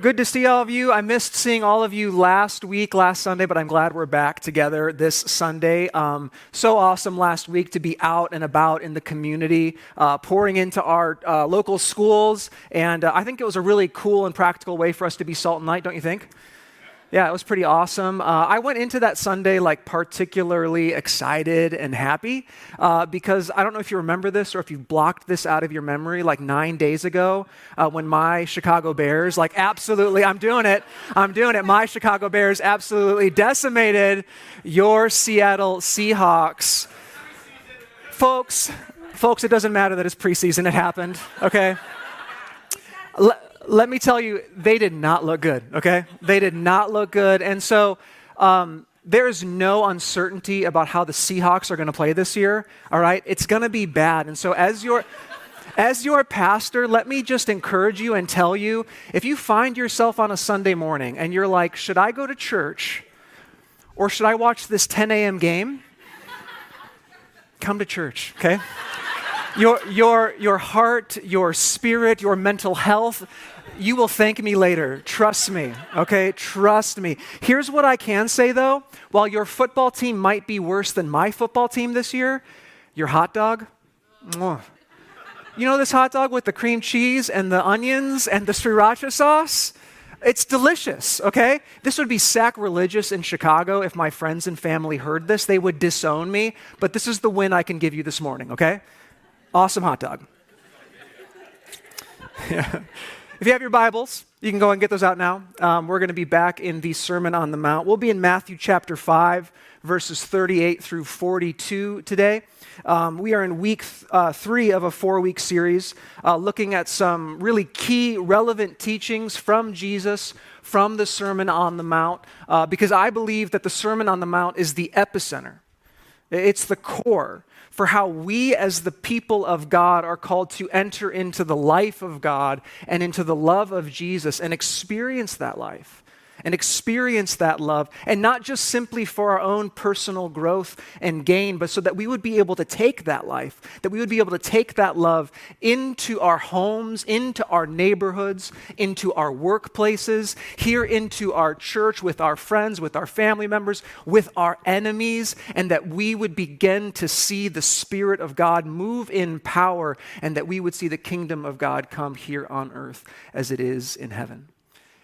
Good to see all of you. I missed seeing all of you last week, last Sunday, but I'm glad we're back together this Sunday. Um, so awesome last week to be out and about in the community, uh, pouring into our uh, local schools. And uh, I think it was a really cool and practical way for us to be salt and light, don't you think? Yeah, it was pretty awesome. Uh, I went into that Sunday like particularly excited and happy uh, because I don't know if you remember this or if you've blocked this out of your memory. Like nine days ago, uh, when my Chicago Bears, like absolutely, I'm doing it, I'm doing it. My Chicago Bears absolutely decimated your Seattle Seahawks. Folks, folks, it doesn't matter that it's preseason. It happened. Okay let me tell you, they did not look good, okay? They did not look good. And so um, there is no uncertainty about how the Seahawks are going to play this year, all right? It's going to be bad. And so as your as your pastor, let me just encourage you and tell you if you find yourself on a Sunday morning and you're like, should I go to church or should I watch this 10 a.m. game? Come to church, okay? Your, your, your heart, your spirit, your mental health you will thank me later. Trust me, okay? Trust me. Here's what I can say though while your football team might be worse than my football team this year, your hot dog, mwah. you know this hot dog with the cream cheese and the onions and the sriracha sauce? It's delicious, okay? This would be sacrilegious in Chicago if my friends and family heard this. They would disown me, but this is the win I can give you this morning, okay? Awesome hot dog. If you have your Bibles, you can go and get those out now. Um, we're going to be back in the Sermon on the Mount. We'll be in Matthew chapter 5, verses 38 through 42 today. Um, we are in week th- uh, three of a four week series uh, looking at some really key, relevant teachings from Jesus from the Sermon on the Mount, uh, because I believe that the Sermon on the Mount is the epicenter, it's the core for how we, as the people of God, are called to enter into the life of God and into the love of Jesus and experience that life and experience that love, and not just simply for our own personal growth and gain, but so that we would be able to take that life, that we would be able to take that love into our homes, into our neighborhoods, into our workplaces, here into our church with our friends, with our family members, with our enemies, and that we would begin to see the Spirit of God move in power, and that we would see the kingdom of God come here on earth as it is in heaven.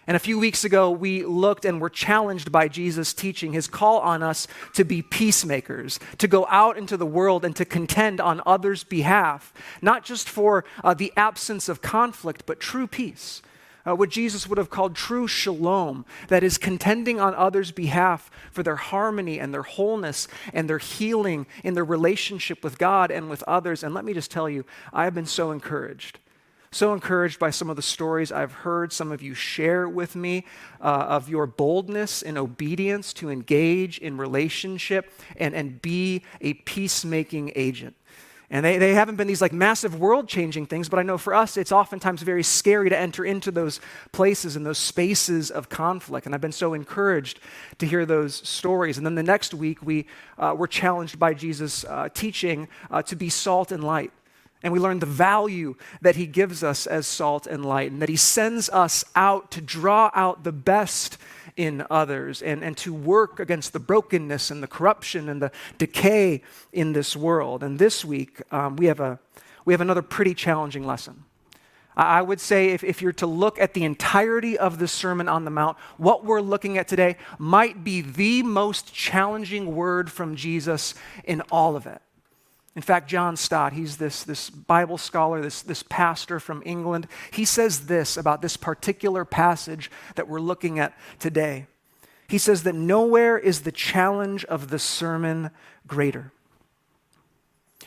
And a few weeks ago, we looked and were challenged by Jesus' teaching, his call on us to be peacemakers, to go out into the world and to contend on others' behalf, not just for uh, the absence of conflict, but true peace. Uh, what Jesus would have called true shalom, that is contending on others' behalf for their harmony and their wholeness and their healing in their relationship with God and with others. And let me just tell you, I have been so encouraged so encouraged by some of the stories I've heard some of you share with me uh, of your boldness and obedience to engage in relationship and, and be a peacemaking agent. And they, they haven't been these like massive world changing things, but I know for us it's oftentimes very scary to enter into those places and those spaces of conflict. And I've been so encouraged to hear those stories. And then the next week we uh, were challenged by Jesus' uh, teaching uh, to be salt and light. And we learn the value that he gives us as salt and light, and that he sends us out to draw out the best in others and, and to work against the brokenness and the corruption and the decay in this world. And this week, um, we, have a, we have another pretty challenging lesson. I would say if, if you're to look at the entirety of the Sermon on the Mount, what we're looking at today might be the most challenging word from Jesus in all of it. In fact, John Stott, he's this, this Bible scholar, this, this pastor from England, he says this about this particular passage that we're looking at today. He says that nowhere is the challenge of the sermon greater.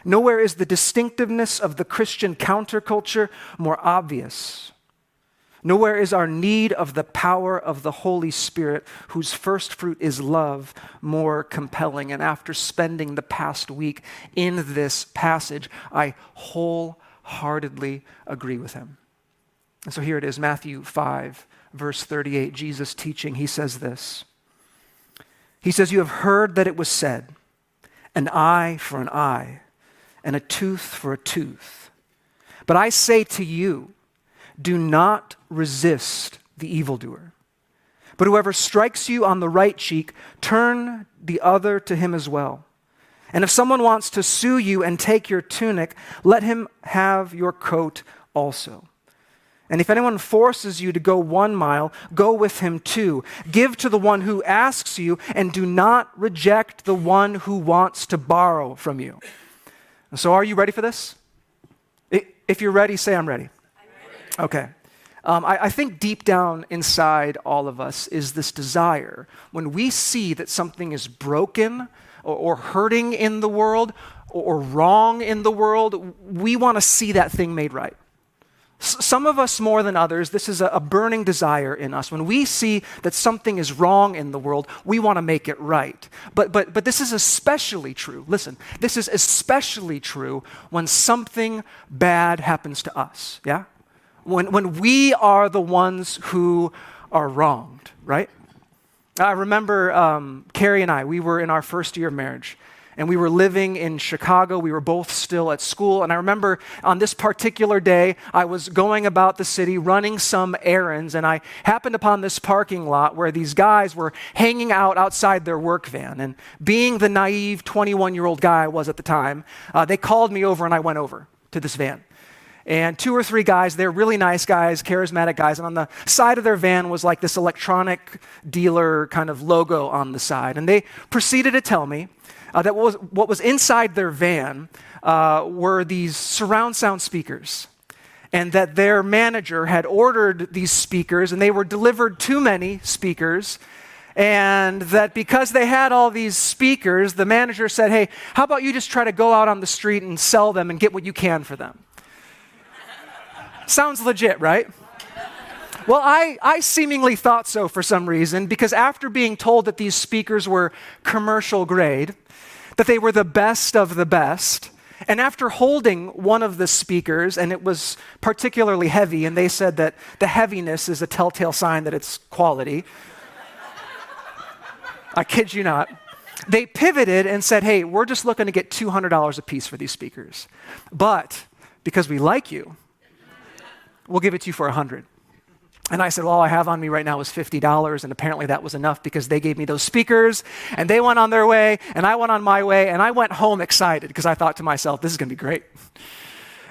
Nowhere is the distinctiveness of the Christian counterculture more obvious. Nowhere is our need of the power of the Holy Spirit, whose first fruit is love, more compelling. And after spending the past week in this passage, I wholeheartedly agree with him. And so here it is Matthew 5, verse 38, Jesus teaching. He says this He says, You have heard that it was said, an eye for an eye, and a tooth for a tooth. But I say to you, do not resist the evildoer. But whoever strikes you on the right cheek, turn the other to him as well. And if someone wants to sue you and take your tunic, let him have your coat also. And if anyone forces you to go one mile, go with him two. Give to the one who asks you, and do not reject the one who wants to borrow from you. So, are you ready for this? If you're ready, say, I'm ready. Okay. Um, I, I, think deep down inside all of us is this desire when we see that something is broken or, or hurting in the world or, or wrong in the world, we want to see that thing made right. Some of us more than others, this is a, burning desire in us. When we see that something is wrong in the world, we want to make it right. But, but, but this is especially true. Listen, this is especially true when something bad happens to us. Yeah? When, when we are the ones who are wronged, right? I remember um, Carrie and I, we were in our first year of marriage, and we were living in Chicago. We were both still at school. And I remember on this particular day, I was going about the city running some errands, and I happened upon this parking lot where these guys were hanging out outside their work van. And being the naive 21 year old guy I was at the time, uh, they called me over, and I went over to this van and two or three guys, they're really nice guys, charismatic guys, and on the side of their van was like this electronic dealer kind of logo on the side. And they proceeded to tell me uh, that what was, what was inside their van uh, were these surround sound speakers. And that their manager had ordered these speakers, and they were delivered too many speakers. And that because they had all these speakers, the manager said, Hey, how about you just try to go out on the street and sell them and get what you can for them? Sounds legit, right? Well, I, I seemingly thought so for some reason because after being told that these speakers were commercial grade, that they were the best of the best, and after holding one of the speakers, and it was particularly heavy, and they said that the heaviness is a telltale sign that it's quality. I kid you not. They pivoted and said, hey, we're just looking to get $200 a piece for these speakers. But because we like you, we'll give it to you for 100 and I said, Well, all I have on me right now is $50. And apparently that was enough because they gave me those speakers and they went on their way and I went on my way and I went home excited because I thought to myself, This is going to be great.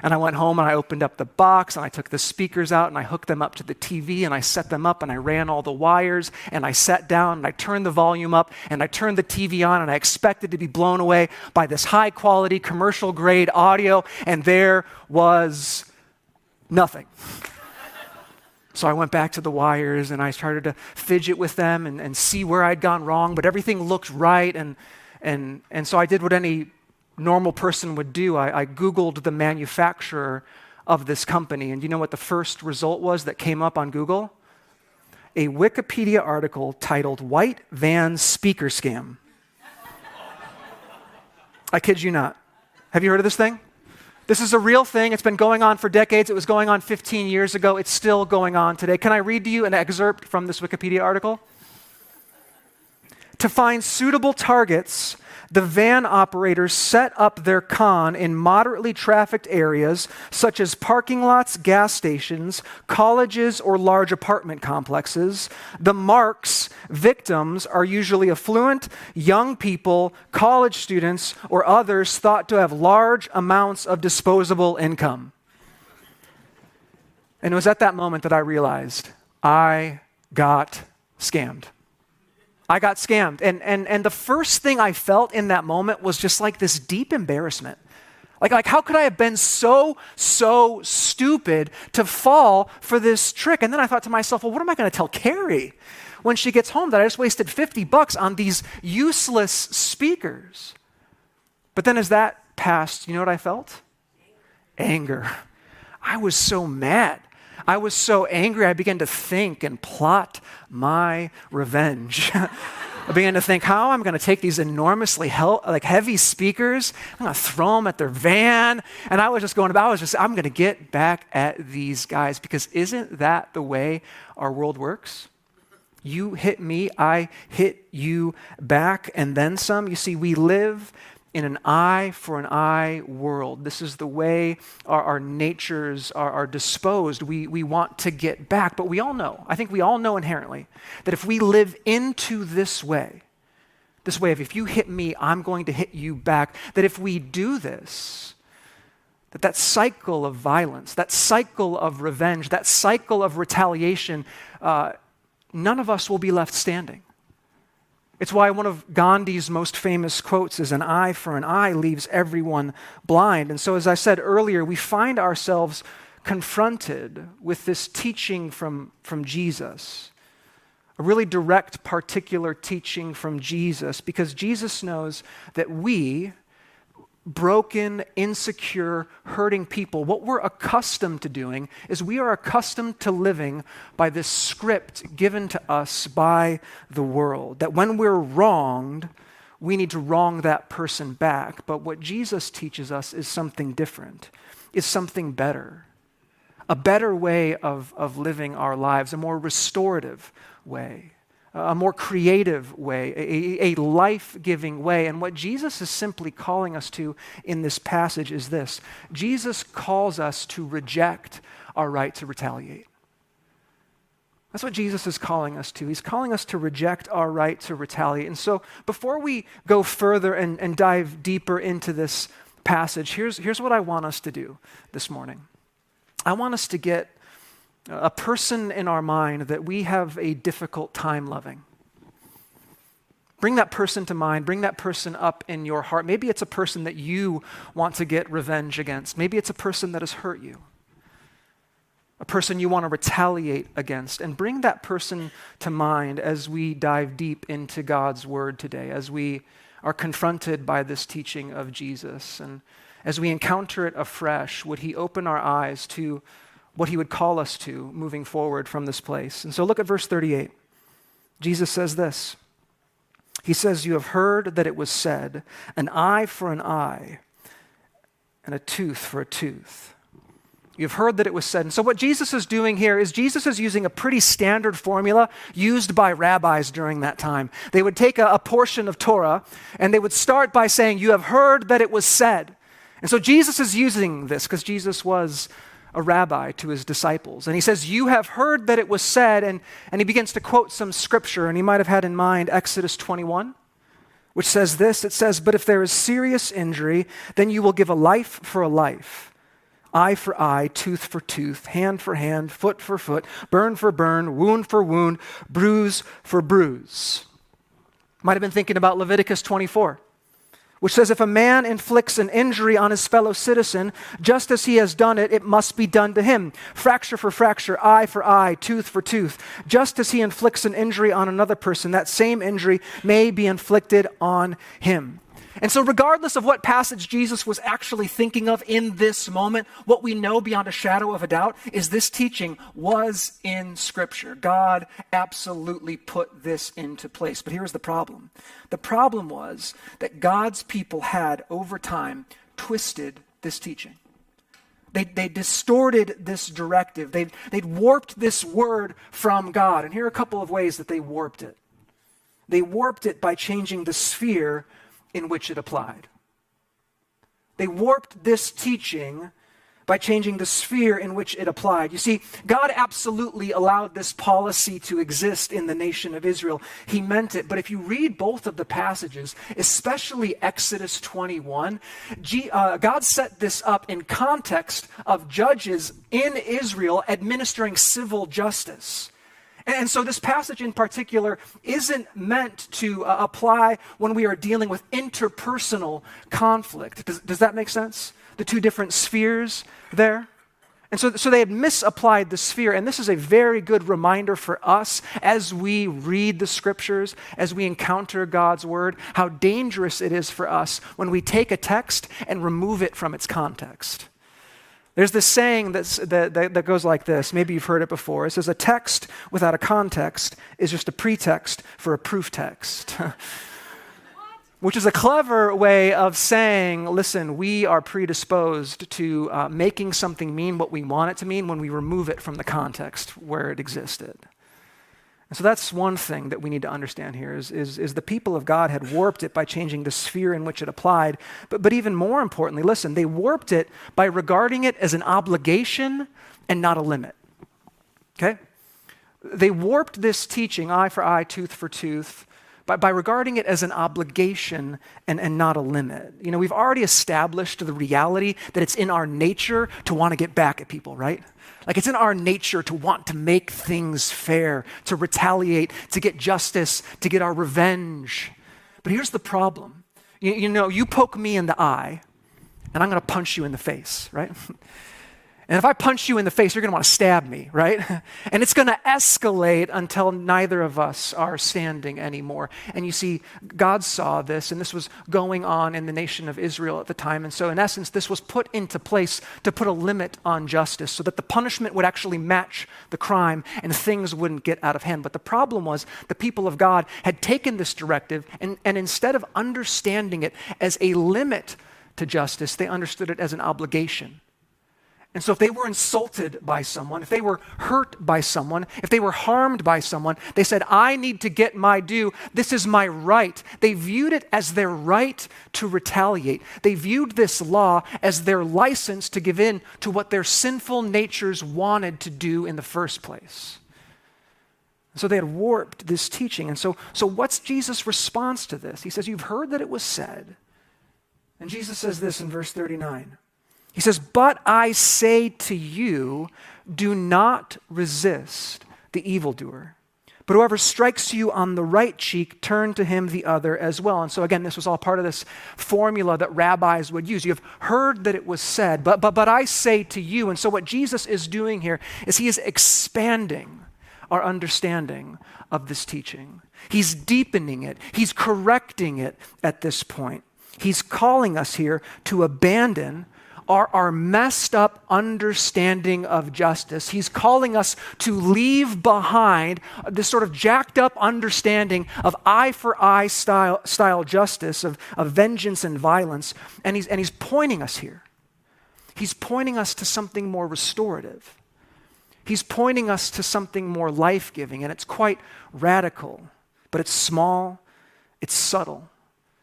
And I went home and I opened up the box and I took the speakers out and I hooked them up to the TV and I set them up and I ran all the wires and I sat down and I turned the volume up and I turned the TV on and I expected to be blown away by this high quality commercial grade audio. And there was Nothing. So I went back to the wires and I started to fidget with them and, and see where I'd gone wrong, but everything looked right. And, and, and so I did what any normal person would do I, I Googled the manufacturer of this company. And you know what the first result was that came up on Google? A Wikipedia article titled White Van Speaker Scam. I kid you not. Have you heard of this thing? This is a real thing. It's been going on for decades. It was going on 15 years ago. It's still going on today. Can I read to you an excerpt from this Wikipedia article? To find suitable targets the van operators set up their con in moderately trafficked areas such as parking lots, gas stations, colleges, or large apartment complexes. The marks victims are usually affluent, young people, college students, or others thought to have large amounts of disposable income. And it was at that moment that I realized I got scammed. I got scammed. And, and, and the first thing I felt in that moment was just like this deep embarrassment. Like, like, how could I have been so, so stupid to fall for this trick? And then I thought to myself, well, what am I going to tell Carrie when she gets home that I just wasted 50 bucks on these useless speakers? But then as that passed, you know what I felt? Anger. I was so mad. I was so angry, I began to think and plot my revenge. I began to think how I'm going to take these enormously like heavy speakers, I'm going to throw them at their van, and I was just going about. I was just I'm going to get back at these guys because isn't that the way our world works? You hit me, I hit you back, and then some. You see, we live in an eye for an eye world. This is the way our, our natures are, are, disposed. We, we want to get back, but we all know, I think we all know inherently, that if we live into this way, this way of if you hit me, I'm going to hit you back, that if we do this, that that cycle of violence, that cycle of revenge, that cycle of retaliation, uh, none of us will be left standing. It's why one of Gandhi's most famous quotes is an eye for an eye leaves everyone blind. And so, as I said earlier, we find ourselves confronted with this teaching from, from Jesus, a really direct, particular teaching from Jesus, because Jesus knows that we, broken, insecure, hurting people, what we're accustomed to doing is we are accustomed to living by this script given to us by the world. That when we're wronged, we need to wrong that person back. But what Jesus teaches us is something different, is something better. A better way of, of living our lives, a more restorative way a more creative way, a, a life giving way. And what Jesus is simply calling us to in this passage is this Jesus calls us to reject our right to retaliate. That's what Jesus is calling us to. He's calling us to reject our right to retaliate. And so, before we go further and, and dive deeper into this passage, here's, here's what I want us to do this morning. I want us to get a person in our mind that we have a difficult time loving. Bring that person to mind. Bring that person up in your heart. Maybe it's a person that you want to get revenge against. Maybe it's a person that has hurt you, a person you want to retaliate against. And bring that person to mind as we dive deep into God's word today, as we are confronted by this teaching of Jesus. And as we encounter it afresh, would He open our eyes to what he would call us to moving forward from this place. And so look at verse 38. Jesus says this He says, You have heard that it was said, an eye for an eye, and a tooth for a tooth. You've heard that it was said. And so, what Jesus is doing here is Jesus is using a pretty standard formula used by rabbis during that time. They would take a, a portion of Torah and they would start by saying, You have heard that it was said. And so, Jesus is using this because Jesus was a rabbi to his disciples. And he says, You have heard that it was said, and, and he begins to quote some scripture, and he might have had in mind Exodus 21, which says this It says, But if there is serious injury, then you will give a life for a life, eye for eye, tooth for tooth, hand for hand, foot for foot, burn for burn, wound for wound, bruise for bruise. Might have been thinking about Leviticus 24 which says if a man inflicts an injury on his fellow citizen, just as he has done it, it must be done to him. Fracture for fracture, eye for eye, tooth for tooth. Just as he inflicts an injury on another person, that same injury may be inflicted on him. And so, regardless of what passage Jesus was actually thinking of in this moment, what we know beyond a shadow of a doubt is this teaching was in Scripture. God absolutely put this into place. But here's the problem the problem was that God's people had, over time, twisted this teaching. They, they distorted this directive. They'd, they'd warped this word from God. And here are a couple of ways that they warped it. They warped it by changing the sphere in which it applied. They warped this teaching by changing the sphere in which it applied. You see, God absolutely allowed this policy to exist in the nation of Israel. He meant it. But if you read both of the passages, especially Exodus 21, uh, God set this up in context of judges in Israel administering civil justice. And so, this passage in particular isn't meant to uh, apply when we are dealing with interpersonal conflict. Does, does that make sense? The two different spheres there? And so, so they had misapplied the sphere, and this is a very good reminder for us as we read the scriptures, as we encounter God's word, how dangerous it is for us when we take a text and remove it from its context. There's this saying that, that, that goes like this. Maybe you've heard it before. It says, A text without a context is just a pretext for a proof text. Which is a clever way of saying, listen, we are predisposed to uh, making something mean what we want it to mean when we remove it from the context where it existed. And so that's one thing that we need to understand here is, is, is the people of God had warped it by changing the sphere in which it applied. But, but even more importantly, listen, they warped it by regarding it as an obligation and not a limit. Okay? They warped this teaching, eye for eye, tooth for tooth, by, by regarding it as an obligation and, and not a limit. You know, we've already established the reality that it's in our nature to want to get back at people, right? Like it's in our nature to want to make things fair, to retaliate, to get justice, to get our revenge. But here's the problem you, you know, you poke me in the eye, and I'm going to punch you in the face, right? And if I punch you in the face, you're going to want to stab me, right? And it's going to escalate until neither of us are standing anymore. And you see, God saw this, and this was going on in the nation of Israel at the time. And so, in essence, this was put into place to put a limit on justice so that the punishment would actually match the crime and things wouldn't get out of hand. But the problem was the people of God had taken this directive, and, and instead of understanding it as a limit to justice, they understood it as an obligation. And so, if they were insulted by someone, if they were hurt by someone, if they were harmed by someone, they said, I need to get my due. This is my right. They viewed it as their right to retaliate. They viewed this law as their license to give in to what their sinful natures wanted to do in the first place. So they had warped this teaching. And so, so what's Jesus' response to this? He says, You've heard that it was said. And Jesus says this in verse 39. He says, But I say to you, do not resist the evildoer. But whoever strikes you on the right cheek, turn to him the other as well. And so, again, this was all part of this formula that rabbis would use. You have heard that it was said, but, but, but I say to you. And so, what Jesus is doing here is he is expanding our understanding of this teaching. He's deepening it, he's correcting it at this point. He's calling us here to abandon our, our messed up understanding of justice. He's calling us to leave behind this sort of jacked up understanding of eye for eye style, style justice, of, of vengeance and violence. And he's, and he's pointing us here. He's pointing us to something more restorative. He's pointing us to something more life giving, and it's quite radical, but it's small, it's subtle,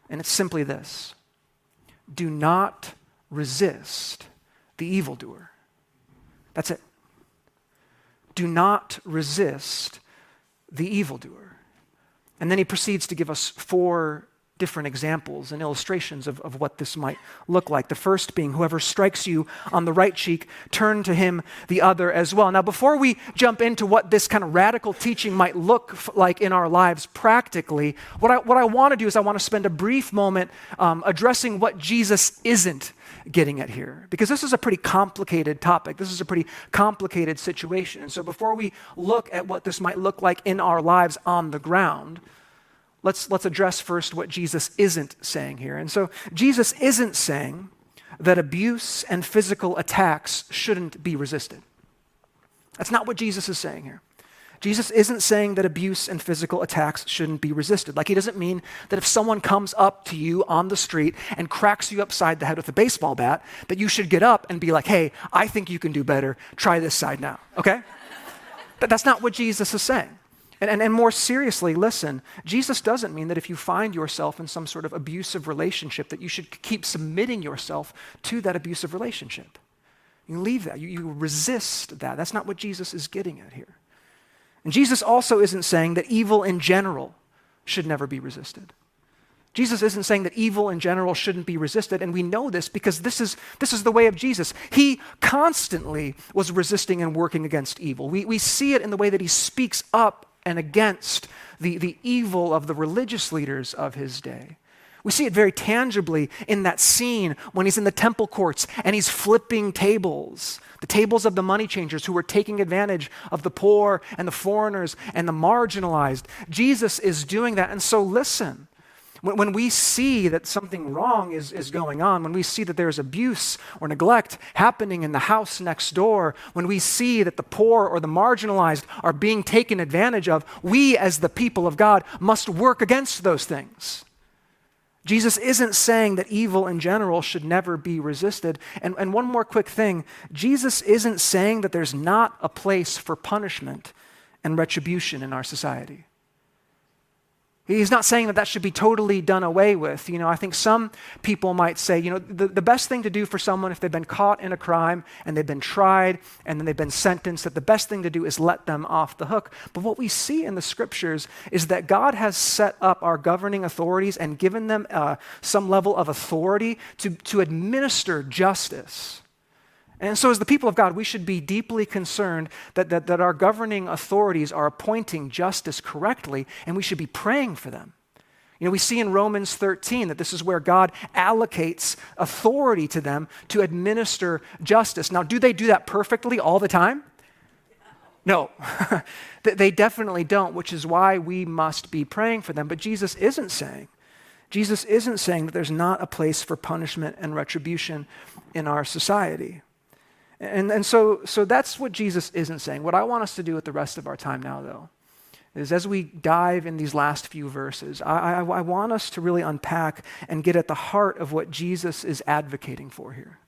and it's simply this do not resist the evildoer. That's it. Do not resist the evildoer. And then he proceeds to give us four different examples and illustrations of, of what this might look like. The first being, whoever strikes you on the right cheek, turn to him the other as well. Now, before we jump into what this kind of radical teaching might look f- like in our lives practically, what I, what I want to do is I want to spend a brief moment um, addressing what Jesus isn't getting at here because this is a pretty complicated topic. This is a pretty complicated situation. And so, before we look at what this might look like in our lives on the ground, let's, let's address first what Jesus isn't saying here. And so, Jesus isn't saying that abuse and physical attacks shouldn't be resisted. That's not what Jesus is saying here. Jesus isn't saying that abuse and physical attacks shouldn't be resisted. Like, he doesn't mean that if someone comes up to you on the street and cracks you upside the head with a baseball bat, that you should get up and be like, hey, I think you can do better. Try this side now, okay? but that's not what Jesus is saying. And, and, and more seriously, listen, Jesus doesn't mean that if you find yourself in some sort of abusive relationship, that you should keep submitting yourself to that abusive relationship. You leave that, you, you resist that. That's not what Jesus is getting at here. And Jesus also isn't saying that evil in general should never be resisted. Jesus isn't saying that evil in general shouldn't be resisted, and we know this because this is, this is the way of Jesus. He constantly was resisting and working against evil. We, we see it in the way that he speaks up and against the, the evil of the religious leaders of his day. We see it very tangibly in that scene when he's in the temple courts and he's flipping tables, the tables of the money changers who were taking advantage of the poor and the foreigners and the marginalized. Jesus is doing that. And so, listen, when, we see that something wrong is, is going on, when we see that there's abuse or neglect happening in the house next door, when we see that the poor or the marginalized are being taken advantage of, we as the people of God must work against those things. Jesus isn't saying that evil in general should never be resisted. And, and one more quick thing Jesus isn't saying that there's not a place for punishment and retribution in our society. He's not saying that that should be totally done away with. You know, I think some people might say, you know, the, the best thing to do for someone if they've been caught in a crime and they've been tried and then they've been sentenced, that the best thing to do is let them off the hook. But what we see in the scriptures is that God has set up our governing authorities and given them uh, some level of authority to, to administer justice. And so, as the people of God, we should be deeply concerned that, that, that our governing authorities are appointing justice correctly, and we should be praying for them. You know, we see in Romans 13 that this is where God allocates authority to them to administer justice. Now, do they do that perfectly all the time? No, they definitely don't, which is why we must be praying for them. But Jesus isn't saying, Jesus isn't saying that there's not a place for punishment and retribution in our society. And, and so, so that's what Jesus isn't saying. What I want us to do with the rest of our time now, though, is as we dive in these last few verses, I, I, I want us to really unpack and get at the heart of what Jesus is advocating for here.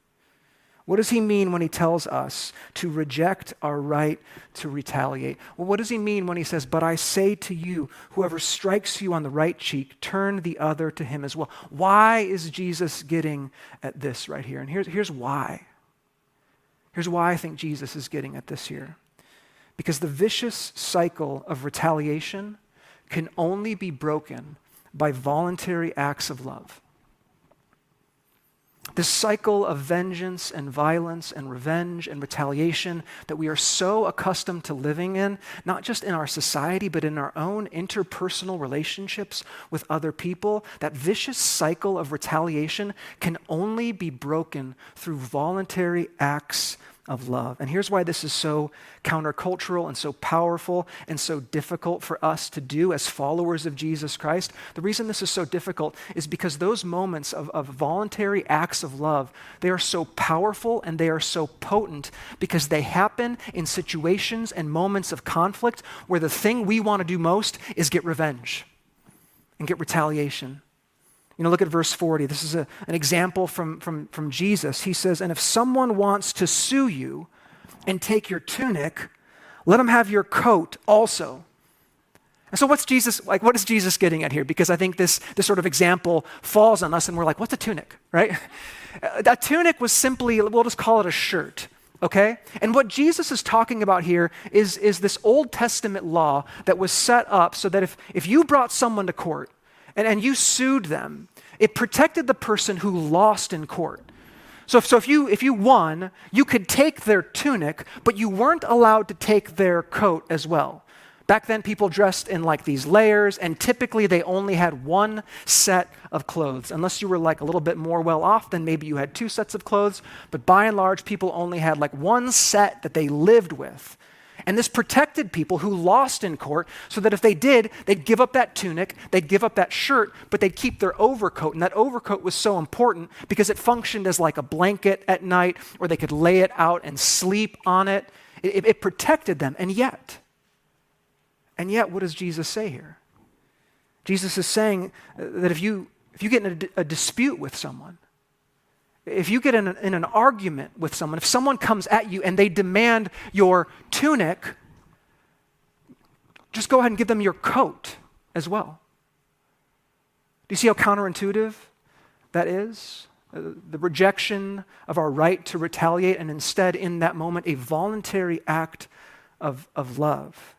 What does he mean when he tells us to reject our right to retaliate? Well, what does he mean when he says, But I say to you, whoever strikes you on the right cheek, turn the other to him as well? Why is Jesus getting at this right here? And here's, here's why. Here's why I think Jesus is getting at this here. Because the vicious cycle of retaliation can only be broken by voluntary acts of love. This cycle of vengeance and violence and revenge and retaliation that we are so accustomed to living in, not just in our society, but in our own interpersonal relationships with other people, that vicious cycle of retaliation can only be broken through voluntary acts of love. And here's why this is so countercultural and so powerful and so difficult for us to do as followers of Jesus Christ. The reason this is so difficult is because those moments of, of voluntary acts of love, they are so powerful and they are so potent because they happen in situations and moments of conflict where the thing we want to do most is get revenge and get retaliation. You know, look at verse 40. This is a, an example from, from, from Jesus. He says, And if someone wants to sue you and take your tunic, let him have your coat also. And so, what's Jesus like? What is Jesus getting at here? Because I think this, this sort of example falls on us, and we're like, what's a tunic, right? A tunic was simply, we'll just call it a shirt, okay? And what Jesus is talking about here is, is this Old Testament law that was set up so that if, if you brought someone to court and, and you sued them, it protected the person who lost in court. So, so if, you, if you won, you could take their tunic, but you weren't allowed to take their coat as well. Back then, people dressed in like these layers, and typically they only had one set of clothes. Unless you were like a little bit more well off, then maybe you had two sets of clothes. But by and large, people only had like one set that they lived with. And this protected people who lost in court so that if they did, they'd give up that tunic, they'd give up that shirt, but they'd keep their overcoat. And that overcoat was so important because it functioned as like a blanket at night, or they could lay it out and sleep on it. It, it protected them. And yet, and yet, what does Jesus say here? Jesus is saying that if you, if you get in a, a dispute with someone, if you get in, a, in an argument with someone, if someone comes at you and they demand your tunic, just go ahead and give them your coat as well. Do you see how counterintuitive that is? Uh, the rejection of our right to retaliate, and instead, in that moment, a voluntary act of, of love.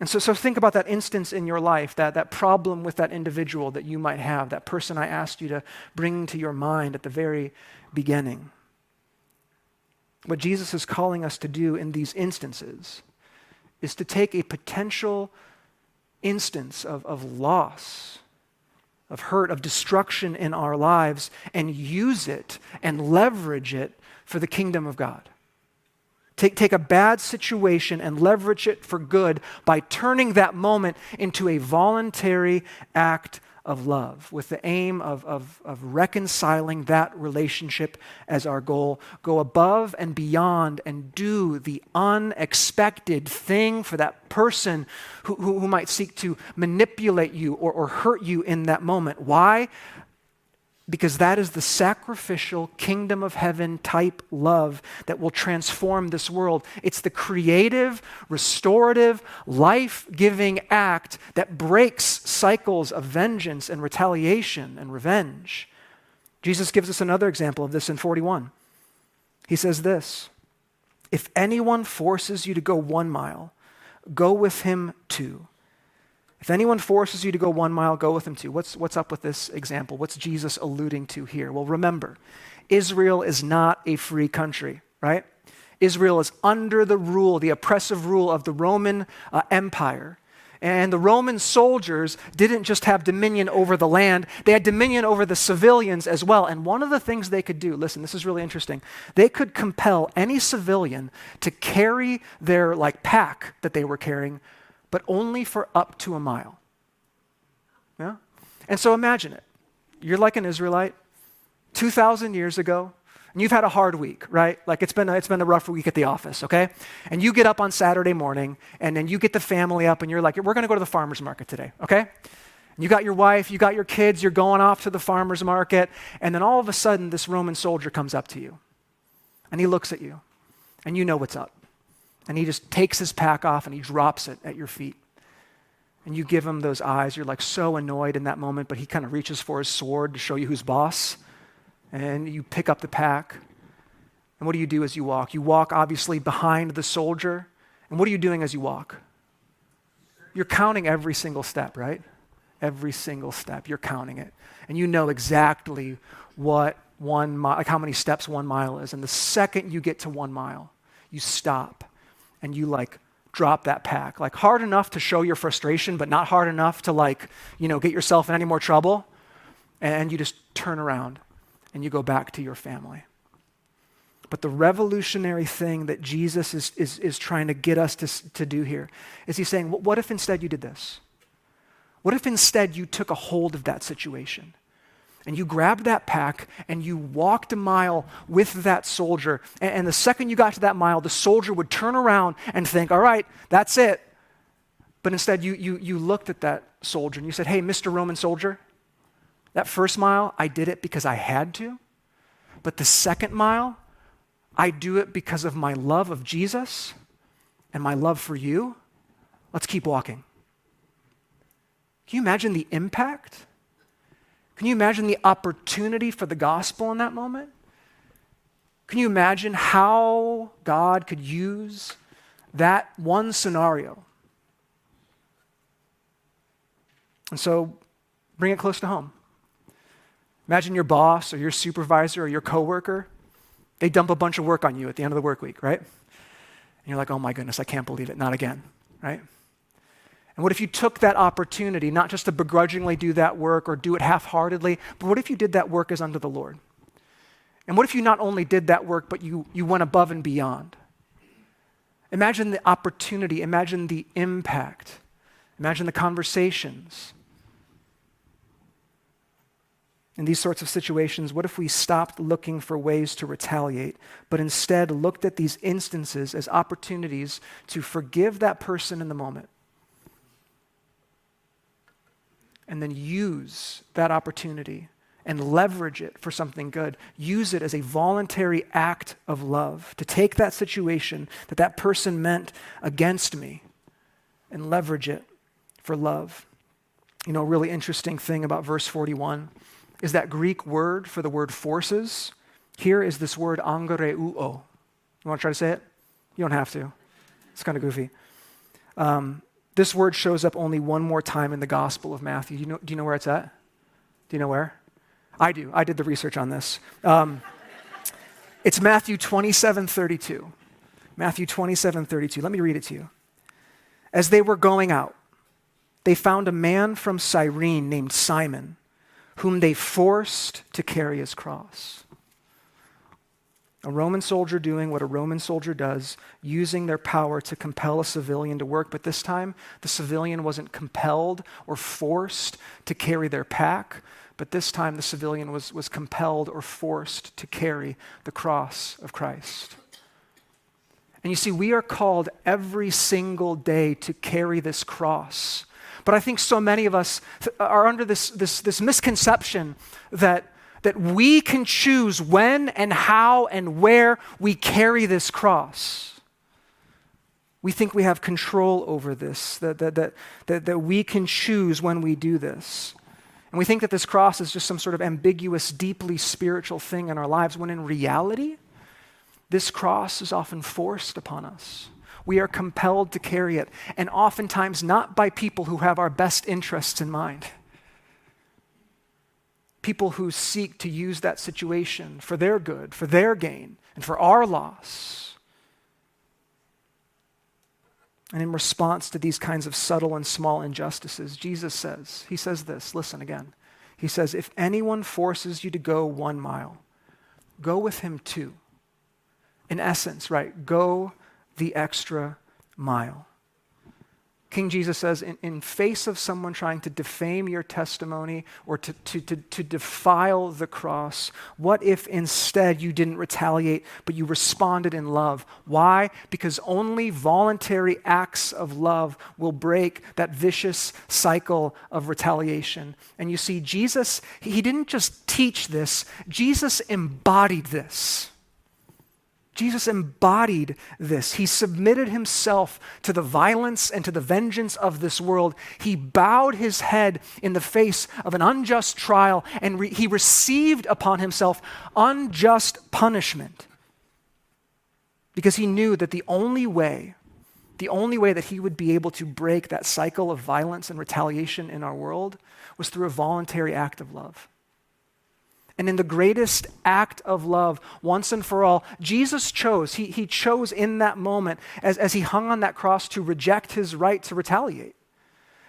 And so, so think about that instance in your life, that, that problem with that individual that you might have, that person I asked you to bring to your mind at the very beginning. What Jesus is calling us to do in these instances is to take a potential instance of, of loss, of hurt, of destruction in our lives, and use it and leverage it for the kingdom of God. Take, take a bad situation and leverage it for good by turning that moment into a voluntary act of love with the aim of, of, of reconciling that relationship as our goal. Go above and beyond and do the unexpected thing for that person who, who, who might seek to manipulate you or, or hurt you in that moment. Why? Because that is the sacrificial kingdom of heaven type love that will transform this world. It's the creative, restorative, life giving act that breaks cycles of vengeance and retaliation and revenge. Jesus gives us another example of this in 41. He says this If anyone forces you to go one mile, go with him two. If anyone forces you to go one mile, go with him two. What's, what's up with this example? What's Jesus alluding to here? Well, remember, Israel is not a free country, right? Israel is under the rule, the oppressive rule of the Roman uh, Empire. And the Roman soldiers didn't just have dominion over the land, they had dominion over the civilians as well. And one of the things they could do, listen, this is really interesting. They could compel any civilian to carry their like pack that they were carrying, but only for up to a mile. Yeah? And so imagine it. You're like an Israelite 2,000 years ago and you've had a hard week, right? Like it's been a, it's been a rough week at the office, okay? And you get up on Saturday morning, and then you get the family up, and you're like, we're going to go to the farmer's market today, okay? You got your wife, you got your kids, you're going off to the farmer's market, and then all of a sudden, this Roman soldier comes up to you, and he looks at you, and you know what's up. And he just takes his pack off and he drops it at your feet. And you give him those eyes. You're like so annoyed in that moment, but he kind of reaches for his sword to show you who's boss and you pick up the pack. And what do you do as you walk? You walk obviously behind the soldier. And what are you doing as you walk? You're counting every single step, right? Every single step. You're counting it. And you know exactly what one mile, like how many steps one mile is. And the second you get to one mile, you stop and you like drop that pack. Like hard enough to show your frustration, but not hard enough to like, you know, get yourself in any more trouble. And you just turn around and you go back to your family. But the revolutionary thing that Jesus is, is, is trying to get us to, to do here is he's saying, what if instead you did this? What if instead you took a hold of that situation? And you grabbed that pack and you walked a mile with that soldier. And, and, the second you got to that mile, the soldier would turn around and think, all right, that's it. But instead, you, you, you looked at that soldier and you said, hey, Mr. Roman soldier, that first mile, I did it because I had to. But the second mile, I do it because of my love of Jesus and my love for you. Let's keep walking. Can you imagine the impact? Can you imagine the opportunity for the gospel in that moment? Can you imagine how God could use that one scenario? And so bring it close to home. Imagine your boss or your supervisor or your coworker, they dump a bunch of work on you at the end of the work week, right? And you're like, oh my goodness, I can't believe it, not again, right? And what if you took that opportunity, not just to begrudgingly do that work or do it half heartedly, but what if you did that work as unto the Lord? And what if you not only did that work, but you, you went above and beyond? Imagine the opportunity, imagine the impact, imagine the conversations, in these sorts of situations, what if we stopped looking for ways to retaliate, but instead looked at these instances as opportunities to forgive that person in the moment? And then use that opportunity and leverage it for something good. Use it as a voluntary act of love to take that situation that that person meant against me and leverage it for love. You know, a really interesting thing about verse 41 is that Greek word for the word forces. Here is this word angareuo. You want to try to say it? You don't have to. It's kind of goofy. Um, this word shows up only one more time in the Gospel of Matthew. Do you know, do you know where it's at? Do you know where? I do. I did the research on this. Um, it's Matthew 27 32. Matthew 27 32. Let me read it to you. As they were going out, they found a man from Cyrene named Simon whom they forced to carry his cross. A Roman soldier doing what a Roman soldier does, using their power to compel a civilian to work, but this time the civilian wasn't compelled or forced to carry their pack, but this time the civilian was, was compelled or forced to carry the cross of Christ. And you see, we are called every single day to carry this cross but I think so many of us are under this, this, this misconception that, that we can choose when and how and where we carry this cross. We think we have control over this, that, that, that, that, that we can choose when we do this. And we think that this cross is just some sort of ambiguous, deeply spiritual thing in our lives, when in reality, this cross is often forced upon us. We are compelled to carry it, and oftentimes not by people who have our best interests in mind. People who seek to use that situation for their good, for their gain, and for our loss. And in response to these kinds of subtle and small injustices, Jesus says, He says this, listen again. He says, If anyone forces you to go one mile, go with him two in essence, right? Go the extra mile. King Jesus says, in, in face of someone trying to defame your testimony or to, to, to, to, defile the cross, what if instead you didn't retaliate, but you responded in love? Why? Because only voluntary acts of love will break that vicious cycle of retaliation. And you see, Jesus, he didn't just teach this, Jesus embodied this. Jesus embodied this. He submitted himself to the violence and to the vengeance of this world. He bowed his head in the face of an unjust trial and re- he received upon himself unjust punishment because he knew that the only way, the only way that he would be able to break that cycle of violence and retaliation in our world was through a voluntary act of love. And in the greatest act of love, once and for all, Jesus chose, he, he chose in that moment as, as he hung on that cross to reject his right to retaliate.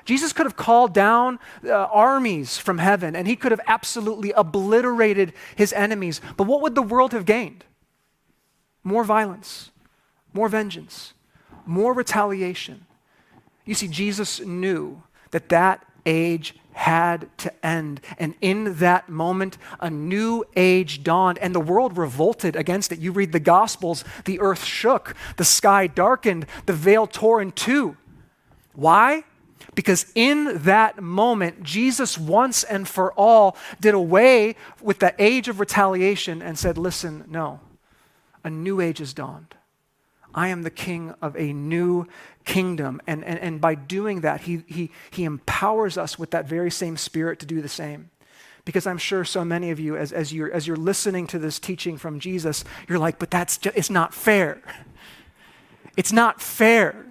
Jesus could have called down uh, armies from heaven and he could have absolutely obliterated his enemies. But what would the world have gained? More violence, more vengeance, more retaliation. You see, Jesus knew that that age had to end. And in that moment, a new age dawned, and the world revolted against it. You read the Gospels, the earth shook, the sky darkened, the veil tore in two. Why? Because in that moment, Jesus once and for all did away with the age of retaliation and said, Listen, no, a new age has dawned. I am the king of a new kingdom. And, and, and by doing that, he, he, he empowers us with that very same spirit to do the same. Because I'm sure so many of you, as, as, you're, as you're listening to this teaching from Jesus, you're like, but that's just, it's not fair. It's not fair.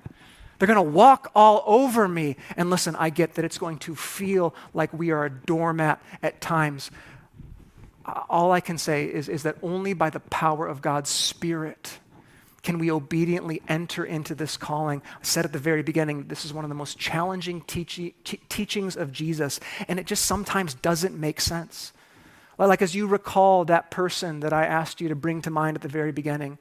They're going to walk all over me. And listen, I get that it's going to feel like we are a doormat at times. All I can say is, is that only by the power of God's Spirit can we obediently enter into this calling? I said at the very beginning, this is one of the most challenging teach- teachings of Jesus, and it just sometimes doesn't make sense. Like, as you recall that person that I asked you to bring to mind at the very beginning,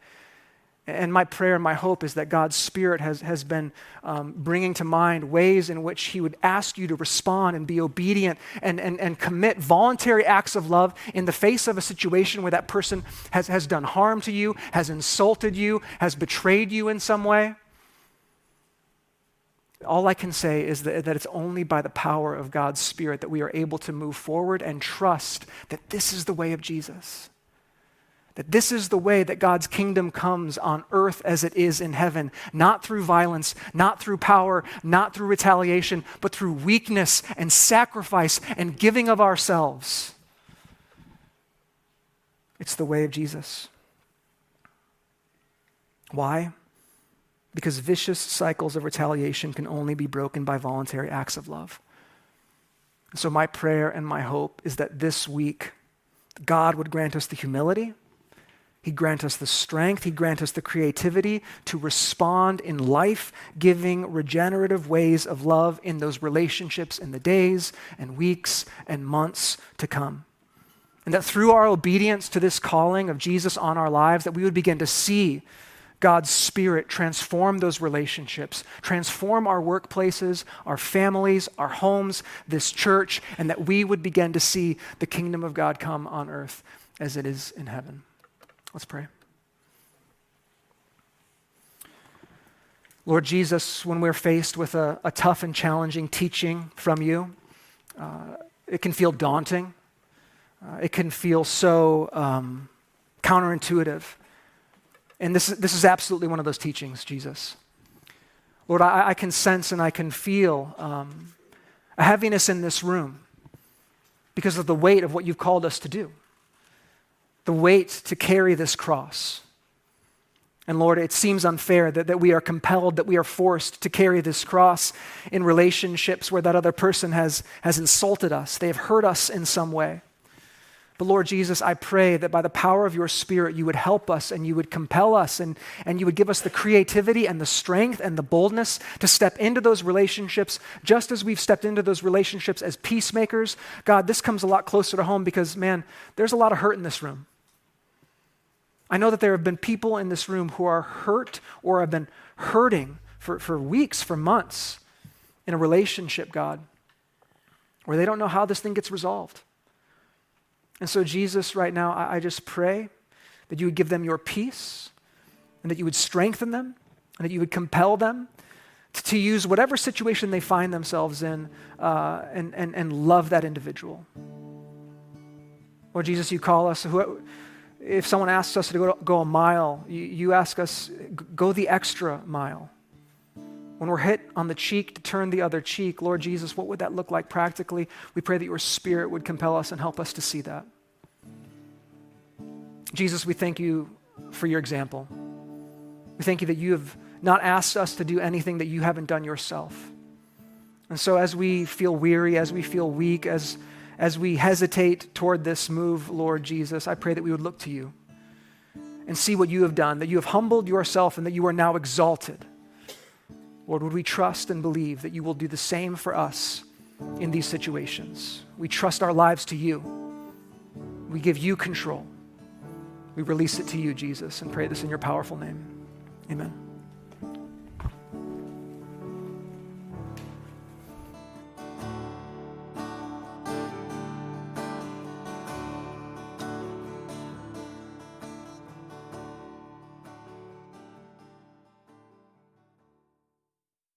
and my prayer and my hope is that God's Spirit has, has been um, bringing to mind ways in which He would ask you to respond and be obedient and, and, and commit voluntary acts of love in the face of a situation where that person has, has done harm to you, has insulted you, has betrayed you in some way. All I can say is that, that it's only by the power of God's Spirit that we are able to move forward and trust that this is the way of Jesus that this is the way that God's kingdom comes on earth as it is in heaven, not through violence, not through power, not through retaliation, but through weakness and sacrifice and giving of ourselves. It's the way of Jesus. Why? Because vicious cycles of retaliation can only be broken by voluntary acts of love. So, my prayer and my hope is that this week, God would grant us the humility He'd grant us the strength, He'd grant us the creativity to respond in life giving, regenerative ways of love in those relationships in the days and weeks and months to come. And that through our obedience to this calling of Jesus on our lives, that we would begin to see God's Spirit transform those relationships, transform our workplaces, our families, our homes, this church, and that we would begin to see the kingdom of God come on earth as it is in heaven. Let's pray. Lord Jesus, when we're faced with a, a tough and challenging teaching from you, uh, it can feel daunting. Uh, it can feel so um, counterintuitive. And this, this is absolutely one of those teachings, Jesus. Lord, I, I can sense and I can feel um, a heaviness in this room because of the weight of what you've called us to do, the weight to carry this cross. And Lord, it seems unfair that, that we are compelled, that we are forced to carry this cross in relationships where that other person has, has insulted us, they have hurt us in some way. But Lord Jesus, I pray that by the power of your Spirit, you would help us and you would compel us and, and you would give us the creativity and the strength and the boldness to step into those relationships just as we've stepped into those relationships as peacemakers. God, this comes a lot closer to home because, man, there's a lot of hurt in this room. I know that there have been people in this room who are hurt or have been hurting for, for weeks, for months in a relationship, God, where they don't know how this thing gets resolved. And so, Jesus, right now, I, I just pray that you would give them your peace and that you would strengthen them and that you would compel them to, to use whatever situation they find themselves in uh, and, and, and love that individual. Lord Jesus, you call us, who, if someone asks us to go, go a mile, you, you ask us, go the extra mile. When we're hit on the cheek to turn the other cheek, Lord Jesus, what would that look like practically? We pray that your spirit would compel us and help us to see that. Jesus, we thank you for your example. We thank you that you have not asked us to do anything that you haven't done yourself. And so, as we feel weary, as we feel weak, as, as we hesitate toward this move, Lord Jesus, I pray that we would look to you and see what you have done, that you have humbled yourself and that you are now exalted. Lord, would we trust and believe that you will do the same for us in these situations? We trust our lives to you. We give you control. We release it to you, Jesus, and pray this in your powerful name. Amen.